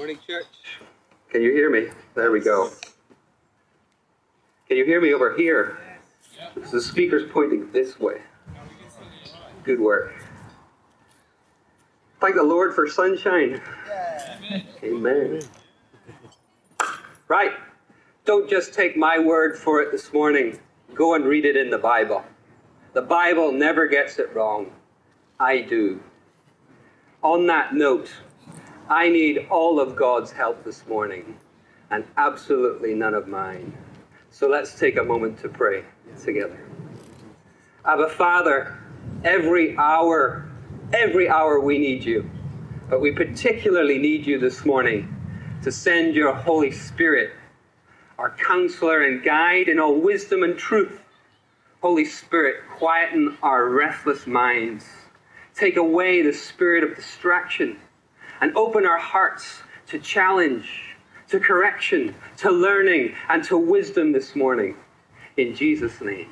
Morning, church. Can you hear me? There we go. Can you hear me over here? So the speaker's pointing this way. Good work. Thank the Lord for sunshine. Amen. Right. Don't just take my word for it this morning. Go and read it in the Bible. The Bible never gets it wrong. I do. On that note, I need all of God's help this morning and absolutely none of mine. So let's take a moment to pray together. Abba Father, every hour, every hour we need you. But we particularly need you this morning to send your Holy Spirit, our counselor and guide in all wisdom and truth. Holy Spirit, quieten our restless minds. Take away the spirit of distraction and open our hearts to challenge, to correction, to learning, and to wisdom this morning. In Jesus' name,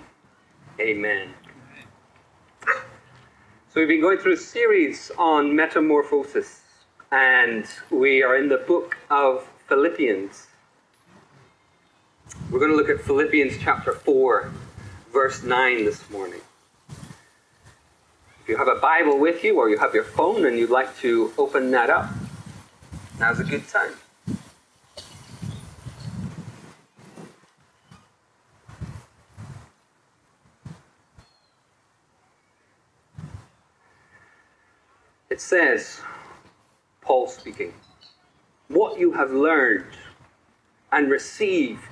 amen. So, we've been going through a series on metamorphosis, and we are in the book of Philippians. We're going to look at Philippians chapter 4, verse 9 this morning. If you have a Bible with you or you have your phone and you'd like to open that up, now's a good time. It says, Paul speaking, what you have learned and received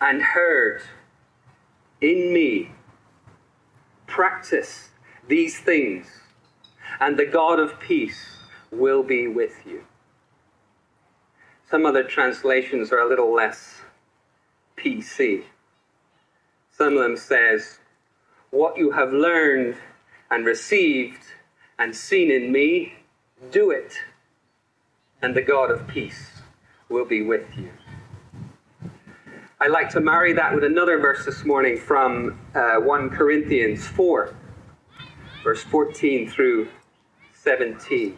and heard in me, practice these things, and the God of peace will be with you. Some other translations are a little less PC. Some of them says, what you have learned and received and seen in me, do it, and the God of peace will be with you. I like to marry that with another verse this morning from uh, 1 Corinthians 4, verse 14 through 17.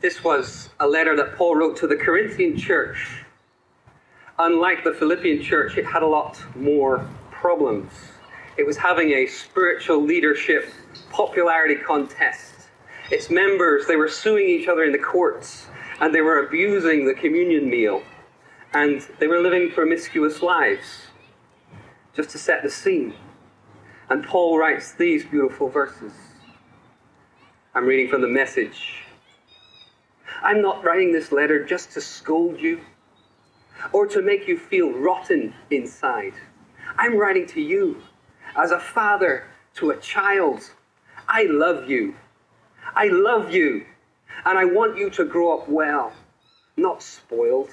This was a letter that Paul wrote to the Corinthian church. Unlike the Philippian church, it had a lot more problems. It was having a spiritual leadership popularity contest. Its members, they were suing each other in the courts and they were abusing the communion meal and they were living promiscuous lives. Just to set the scene. And Paul writes these beautiful verses. I'm reading from the message. I'm not writing this letter just to scold you or to make you feel rotten inside. I'm writing to you as a father to a child. I love you. I love you. And I want you to grow up well, not spoiled.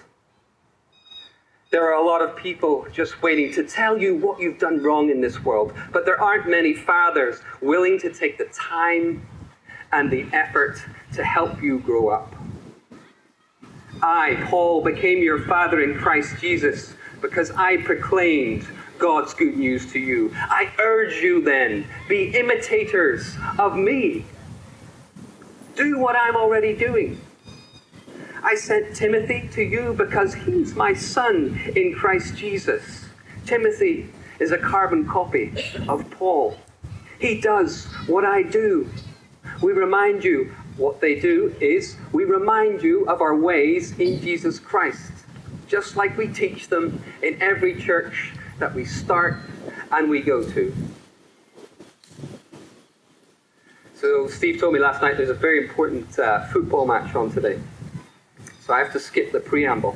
There are a lot of people just waiting to tell you what you've done wrong in this world, but there aren't many fathers willing to take the time and the effort to help you grow up. I, Paul, became your father in Christ Jesus because I proclaimed God's good news to you. I urge you then, be imitators of me. Do what I'm already doing. I sent Timothy to you because he's my son in Christ Jesus. Timothy is a carbon copy of Paul. He does what I do. We remind you what they do is we remind you of our ways in Jesus Christ, just like we teach them in every church that we start and we go to. So, Steve told me last night there's a very important uh, football match on today. So, I have to skip the preamble,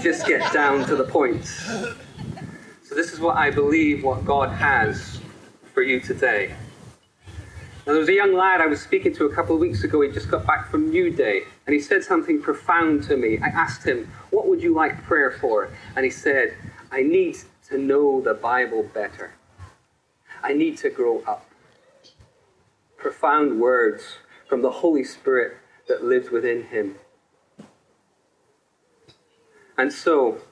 just get down to the points. So, this is what I believe what God has for you today. Now, there was a young lad I was speaking to a couple of weeks ago. He just got back from New Day, and he said something profound to me. I asked him, What would you like prayer for? And he said, I need to know the Bible better. I need to grow up. Profound words from the Holy Spirit that lives within him. And so,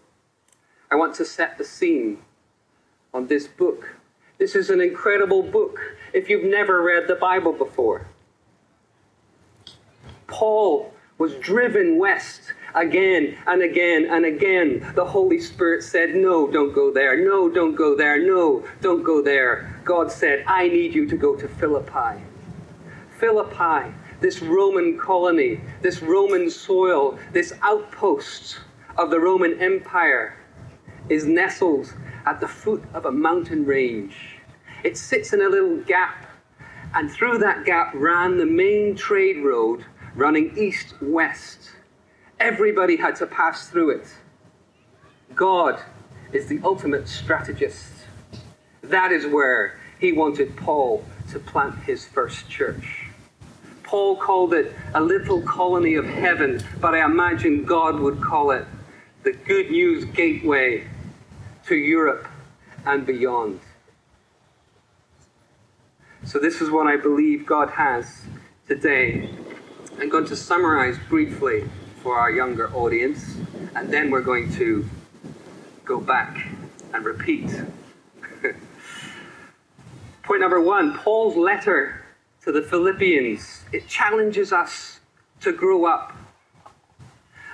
I want to set the scene on this book. This is an incredible book if you've never read the Bible before. Paul was driven west again and again and again. The Holy Spirit said, No, don't go there. No, don't go there. No, don't go there. God said, I need you to go to Philippi. Philippi, this Roman colony, this Roman soil, this outpost of the Roman Empire, is nestled at the foot of a mountain range. It sits in a little gap, and through that gap ran the main trade road running east west. Everybody had to pass through it. God is the ultimate strategist. That is where he wanted Paul to plant his first church. Paul called it a little colony of heaven, but I imagine God would call it the good news gateway to Europe and beyond. So, this is what I believe God has today. I'm going to summarize briefly for our younger audience, and then we're going to go back and repeat. Point number one Paul's letter to the Philippians. It challenges us to grow up.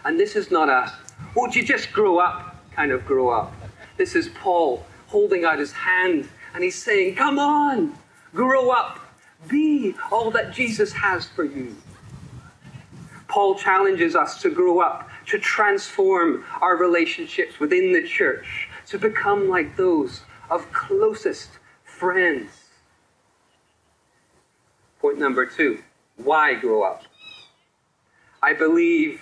And this is not a, oh, would you just grow up kind of grow up. This is Paul holding out his hand and he's saying, Come on, grow up, be all that Jesus has for you. Paul challenges us to grow up, to transform our relationships within the church, to become like those of closest friends. Point number two why grow up? I believe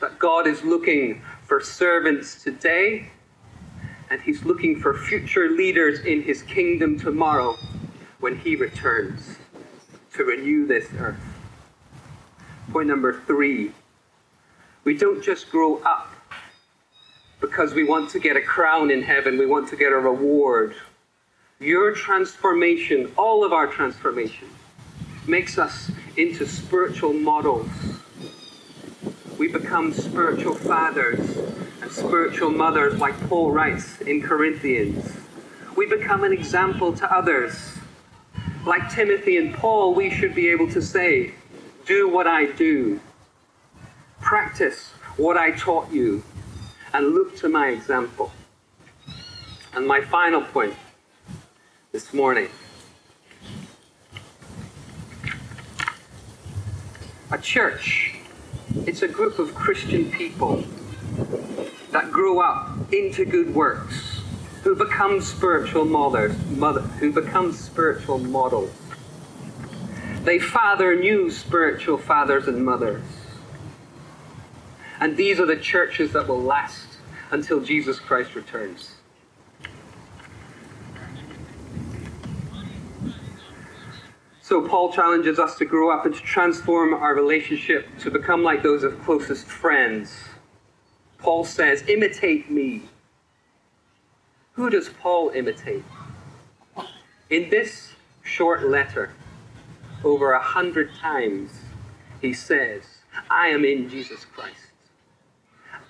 that God is looking for servants today, and He's looking for future leaders in His kingdom tomorrow when He returns to renew this earth. Point number three we don't just grow up because we want to get a crown in heaven, we want to get a reward. Your transformation, all of our transformation, makes us into spiritual models. We become spiritual fathers and spiritual mothers, like Paul writes in Corinthians. We become an example to others. Like Timothy and Paul, we should be able to say, Do what I do, practice what I taught you, and look to my example. And my final point this morning a church, it's a group of Christian people that grow up into good works, who become spiritual mothers, mother, who become spiritual models. They father new spiritual fathers and mothers. And these are the churches that will last until Jesus Christ returns. So, Paul challenges us to grow up and to transform our relationship to become like those of closest friends. Paul says, Imitate me. Who does Paul imitate? In this short letter, over a hundred times, he says, I am in Jesus Christ.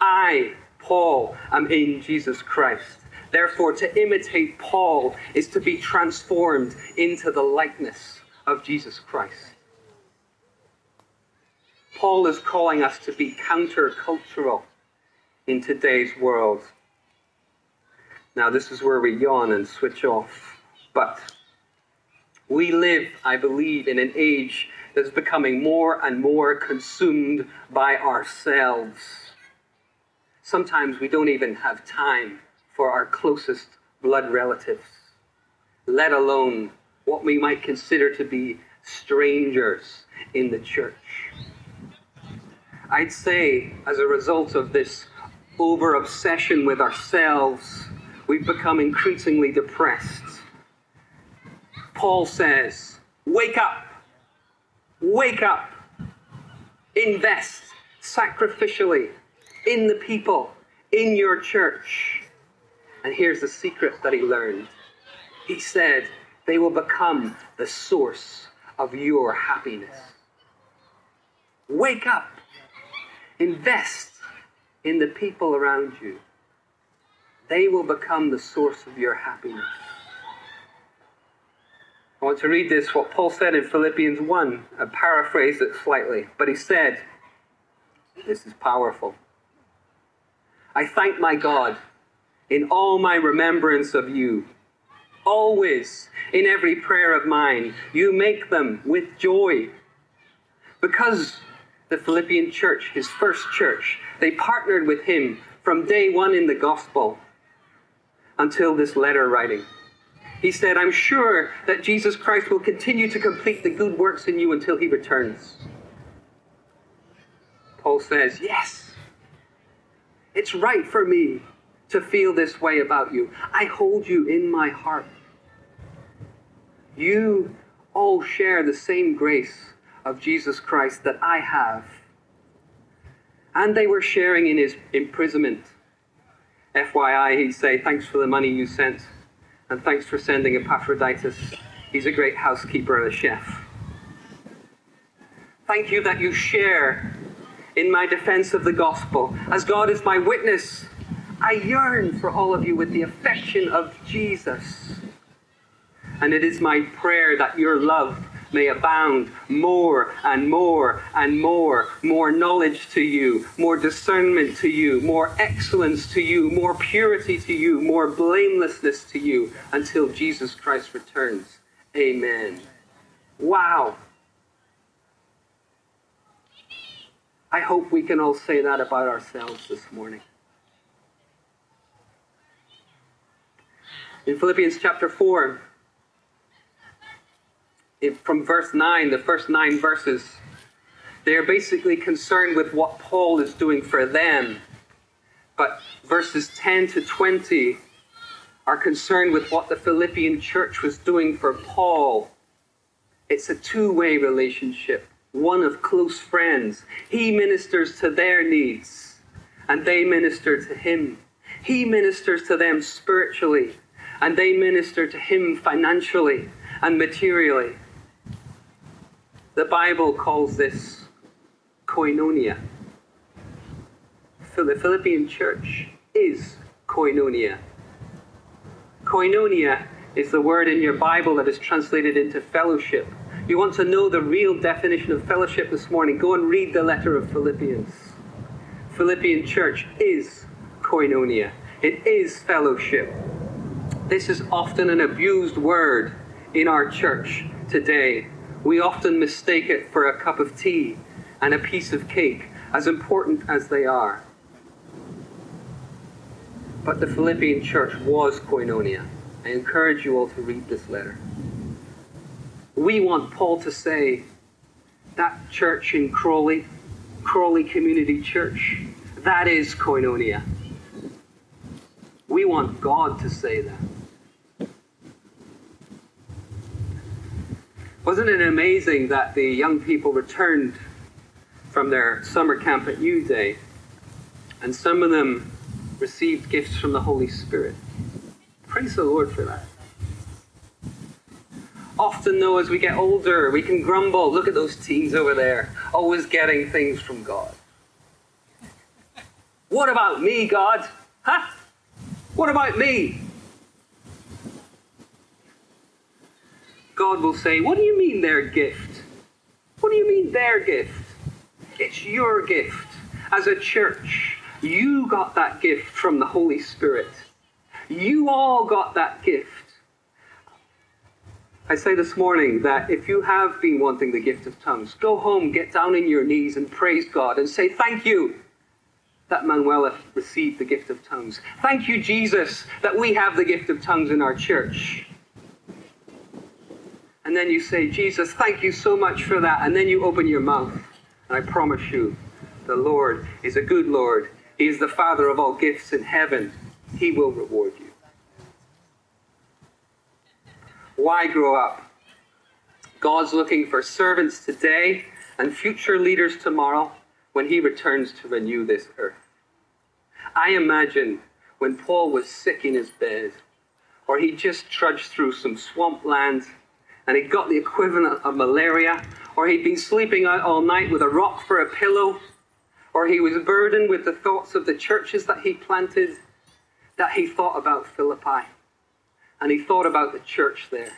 I, Paul, am in Jesus Christ. Therefore, to imitate Paul is to be transformed into the likeness of Jesus Christ. Paul is calling us to be countercultural in today's world. Now, this is where we yawn and switch off. But we live, I believe, in an age that's becoming more and more consumed by ourselves. Sometimes we don't even have time for our closest blood relatives, let alone what we might consider to be strangers in the church. I'd say, as a result of this over obsession with ourselves, we've become increasingly depressed. Paul says, Wake up! Wake up! Invest sacrificially in the people, in your church. And here's the secret that he learned. He said, they will become the source of your happiness. Wake up. Invest in the people around you. They will become the source of your happiness. I want to read this, what Paul said in Philippians 1. I paraphrase it slightly, but he said, This is powerful. I thank my God in all my remembrance of you. Always, in every prayer of mine, you make them with joy. Because the Philippian church, his first church, they partnered with him from day one in the gospel until this letter writing. He said, I'm sure that Jesus Christ will continue to complete the good works in you until he returns. Paul says, Yes, it's right for me to feel this way about you. I hold you in my heart. You all share the same grace of Jesus Christ that I have. And they were sharing in his imprisonment. FYI, he'd say, Thanks for the money you sent. And thanks for sending Epaphroditus. He's a great housekeeper and a chef. Thank you that you share in my defense of the gospel. As God is my witness, I yearn for all of you with the affection of Jesus. And it is my prayer that your love may abound more and more and more, more knowledge to you, more discernment to you, more excellence to you, more purity to you, more blamelessness to you, until Jesus Christ returns. Amen. Wow. I hope we can all say that about ourselves this morning. In Philippians chapter 4, from verse 9, the first nine verses, they are basically concerned with what Paul is doing for them. But verses 10 to 20 are concerned with what the Philippian church was doing for Paul. It's a two way relationship, one of close friends. He ministers to their needs, and they minister to him. He ministers to them spiritually, and they minister to him financially and materially. The Bible calls this koinonia. The Philippian church is koinonia. Koinonia is the word in your Bible that is translated into fellowship. You want to know the real definition of fellowship this morning? Go and read the letter of Philippians. Philippian church is koinonia, it is fellowship. This is often an abused word in our church today we often mistake it for a cup of tea and a piece of cake, as important as they are. But the Philippian church was koinonia. I encourage you all to read this letter. We want Paul to say that church in Crawley, Crawley Community Church, that is koinonia. We want God to say that. Wasn't it amazing that the young people returned from their summer camp at New Day and some of them received gifts from the Holy Spirit? Praise the Lord for that. Often, though, as we get older, we can grumble. Look at those teens over there, always getting things from God. What about me, God? Huh? What about me? God will say, What do you mean their gift? What do you mean their gift? It's your gift. As a church, you got that gift from the Holy Spirit. You all got that gift. I say this morning that if you have been wanting the gift of tongues, go home, get down on your knees, and praise God and say, Thank you that Manuela received the gift of tongues. Thank you, Jesus, that we have the gift of tongues in our church and then you say, Jesus, thank you so much for that. And then you open your mouth. And I promise you, the Lord is a good Lord. He is the Father of all gifts in heaven. He will reward you. Why grow up? God's looking for servants today and future leaders tomorrow when he returns to renew this earth. I imagine when Paul was sick in his bed, or he just trudged through some swampland and he'd got the equivalent of malaria, or he'd been sleeping out all night with a rock for a pillow, or he was burdened with the thoughts of the churches that he planted, that he thought about Philippi. And he thought about the church there.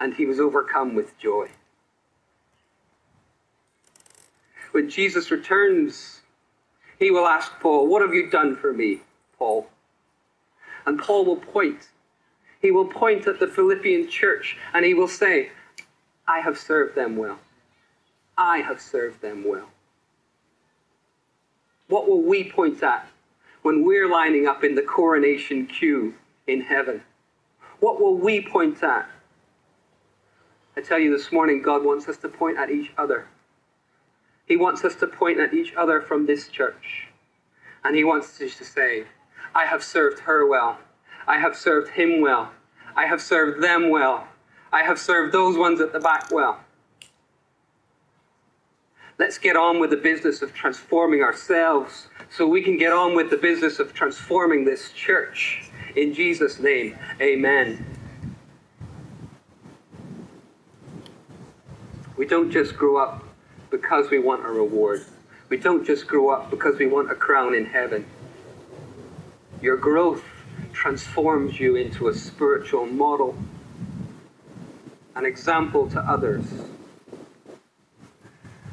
and he was overcome with joy. When Jesus returns, he will ask Paul, What have you done for me, Paul? And Paul will point. He will point at the Philippian church and he will say, I have served them well. I have served them well. What will we point at when we're lining up in the coronation queue in heaven? What will we point at? I tell you this morning, God wants us to point at each other. He wants us to point at each other from this church. And He wants us to say, I have served her well. I have served him well. I have served them well. I have served those ones at the back well. Let's get on with the business of transforming ourselves so we can get on with the business of transforming this church. In Jesus' name, amen. We don't just grow up because we want a reward. We don't just grow up because we want a crown in heaven. Your growth transforms you into a spiritual model, an example to others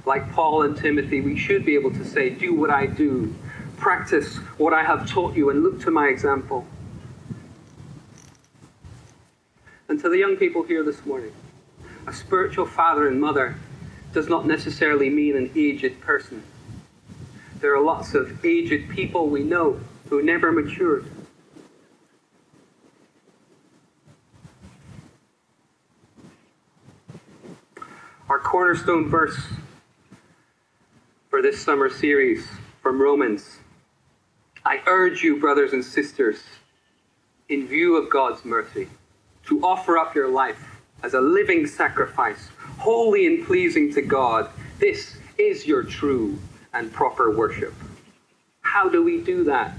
like Paul and Timothy, we should be able to say, Do what I do, practice what I have taught you, and look to my example. And to the young people here this morning, a spiritual father and mother does not necessarily mean an aged person. There are lots of aged people we know who never matured. Our cornerstone verse for this summer series from Romans. I urge you, brothers and sisters, in view of God's mercy, to offer up your life as a living sacrifice, holy and pleasing to God. This is your true and proper worship. How do we do that?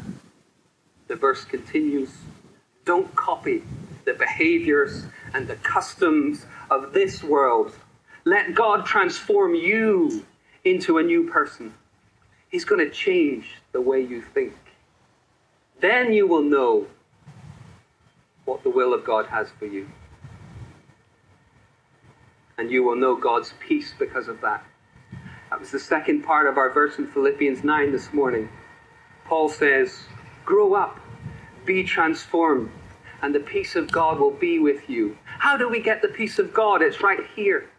The verse continues Don't copy the behaviors and the customs of this world. Let God transform you into a new person. He's going to change the way you think. Then you will know what the will of God has for you. And you will know God's peace because of that. That was the second part of our verse in Philippians 9 this morning. Paul says, Grow up, be transformed, and the peace of God will be with you. How do we get the peace of God? It's right here.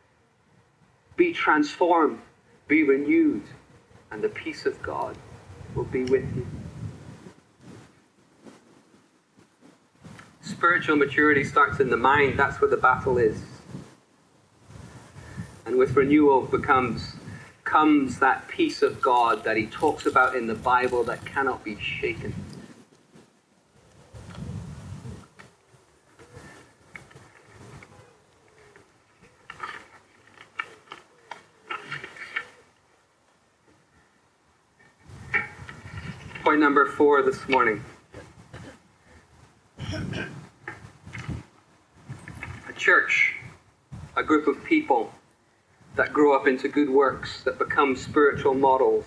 Be transformed be renewed, and the peace of God will be with you. Spiritual maturity starts in the mind, that's where the battle is. And with renewal becomes comes that peace of God that he talks about in the Bible that cannot be shaken. point number four this morning. A church, a group of people that grow up into good works, that become spiritual models,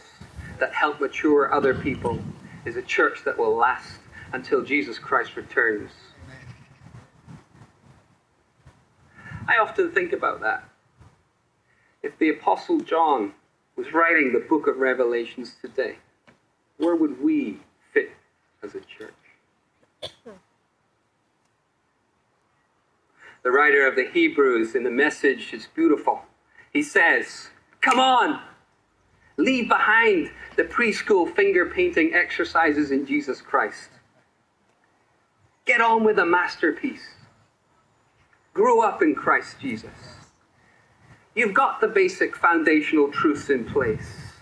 that help mature other people, is a church that will last until Jesus Christ returns. I often think about that. If the Apostle John was writing the book of Revelations today, where would we as a church? The writer of the Hebrews in the message is beautiful. He says, Come on, leave behind the preschool finger painting exercises in Jesus Christ. Get on with a masterpiece. Grow up in Christ Jesus. You've got the basic foundational truths in place.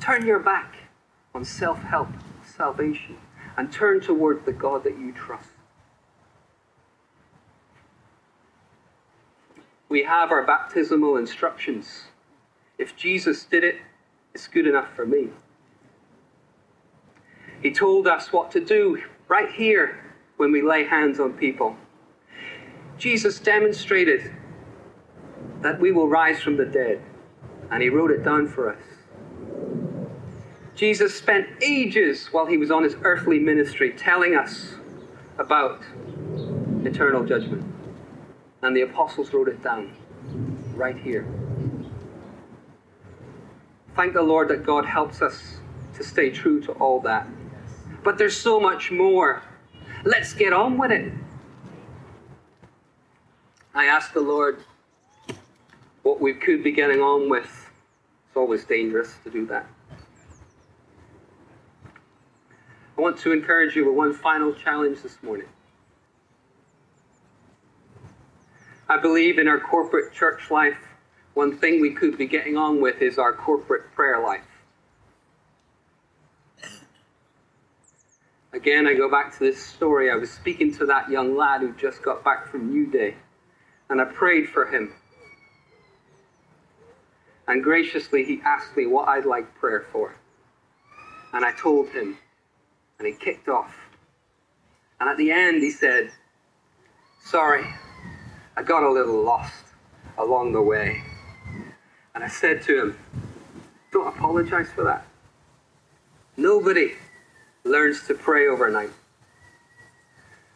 Turn your back on self help, salvation, and turn toward the God that you trust. We have our baptismal instructions. If Jesus did it, it's good enough for me. He told us what to do right here when we lay hands on people. Jesus demonstrated that we will rise from the dead, and he wrote it down for us. Jesus spent ages while he was on his earthly ministry telling us about eternal judgment. And the apostles wrote it down right here. Thank the Lord that God helps us to stay true to all that. But there's so much more. Let's get on with it. I asked the Lord what we could be getting on with. It's always dangerous to do that. I want to encourage you with one final challenge this morning. I believe in our corporate church life, one thing we could be getting on with is our corporate prayer life. Again, I go back to this story. I was speaking to that young lad who just got back from New Day, and I prayed for him. And graciously, he asked me what I'd like prayer for. And I told him, and he kicked off. And at the end, he said, Sorry, I got a little lost along the way. And I said to him, Don't apologize for that. Nobody learns to pray overnight.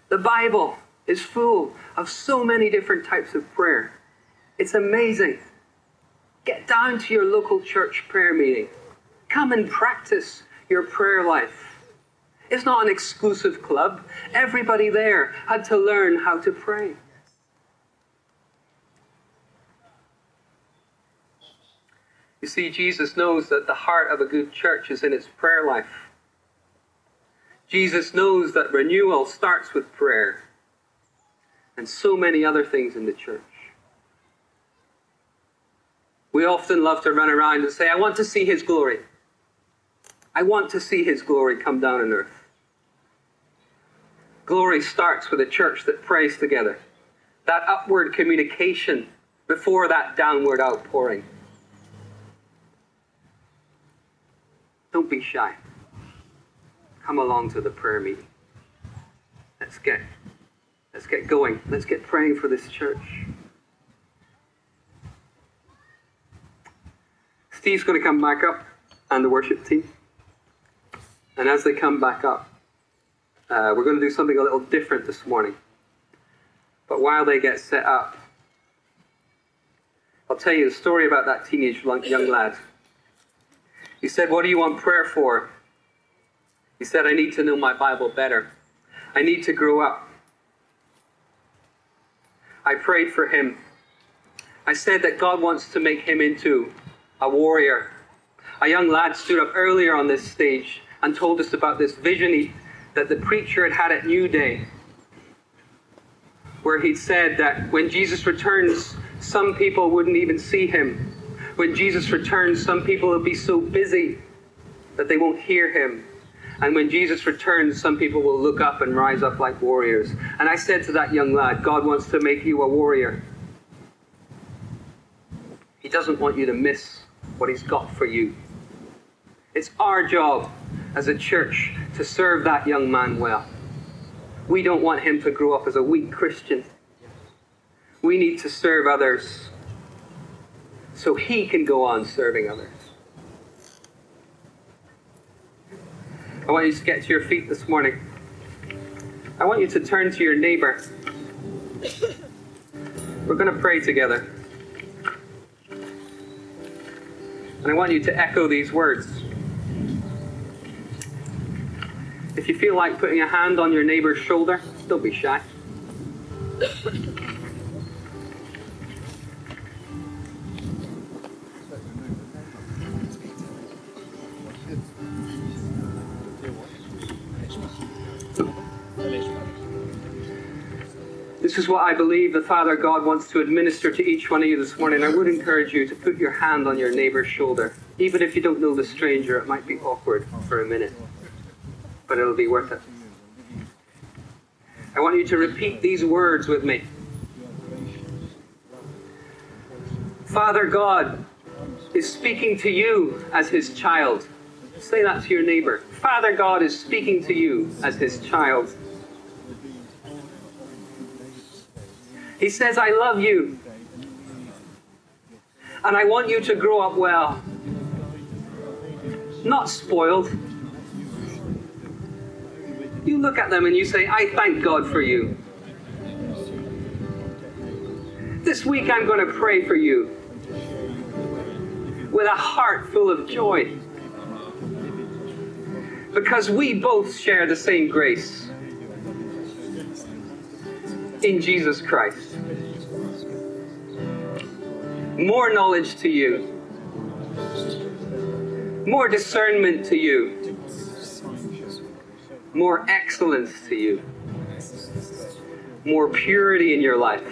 The Bible is full of so many different types of prayer. It's amazing. Get down to your local church prayer meeting. Come and practice your prayer life. It's not an exclusive club. Everybody there had to learn how to pray. You see, Jesus knows that the heart of a good church is in its prayer life. Jesus knows that renewal starts with prayer and so many other things in the church. We often love to run around and say, I want to see His glory. I want to see His glory come down on earth. Glory starts with a church that prays together. That upward communication before that downward outpouring. Don't be shy. Come along to the prayer meeting. Let's get let's get going. Let's get praying for this church. Steve's going to come back up and the worship team. And as they come back up, uh, we're going to do something a little different this morning. But while they get set up, I'll tell you a story about that teenage young lad he said, What do you want prayer for? He said, I need to know my Bible better. I need to grow up. I prayed for him. I said that God wants to make him into a warrior. A young lad stood up earlier on this stage and told us about this vision he, that the preacher had had at New Day, where he'd said that when Jesus returns, some people wouldn't even see him when Jesus returns, some people will be so busy that they won't hear him. And when Jesus returns, some people will look up and rise up like warriors. And I said to that young lad, God wants to make you a warrior. He doesn't want you to miss what He's got for you. It's our job as a church to serve that young man well. We don't want him to grow up as a weak Christian. We need to serve others so he can go on serving others. I want you to get to your feet this morning. I want you to turn to your neighbor. We're going to pray together. And I want you to echo these words. If you feel like putting a hand on your neighbor's shoulder, don't be shy. This is what I believe the Father God wants to administer to each one of you this morning. I would encourage you to put your hand on your neighbor's shoulder. Even if you don't know the stranger, it might be awkward for a minute, but it'll be worth it. I want you to repeat these words with me. Father God is speaking to you as his child. Say that to your neighbor. Father God is speaking to you as his child. He says, I love you. And I want you to grow up well. Not spoiled. Look at them and you say, I thank God for you. This week I'm going to pray for you with a heart full of joy because we both share the same grace in Jesus Christ. More knowledge to you, more discernment to you, more excellence to you, more purity in your life,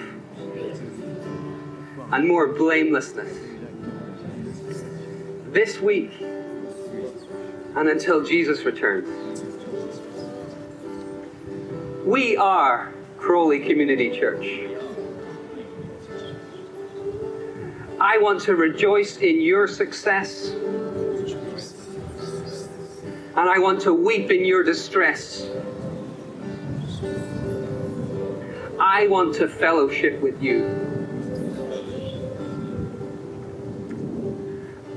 and more blamelessness. This week, and until Jesus returns. We are Crawley Community Church. I want to rejoice in your success. And I want to weep in your distress. I want to fellowship with you.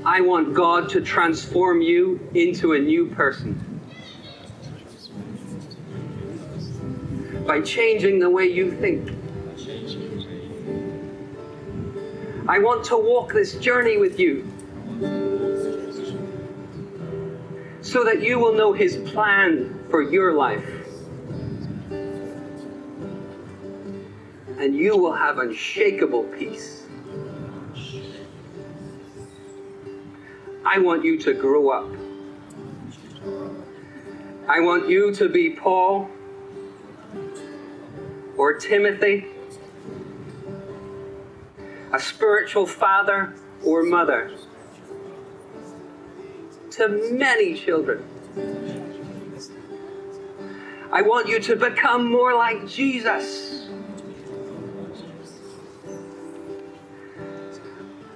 I want God to transform you into a new person. By changing the way you think. I want to walk this journey with you so that you will know His plan for your life. And you will have unshakable peace. I want you to grow up. I want you to be Paul or Timothy, a spiritual father or mother to many children. I want you to become more like Jesus.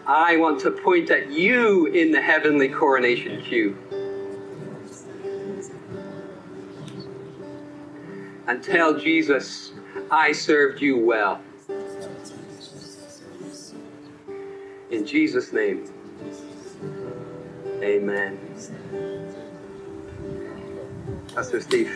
I want to point at you in the heavenly coronation queue. And tell Jesus, I served you well. In Jesus' name, amen. Pastor Steve.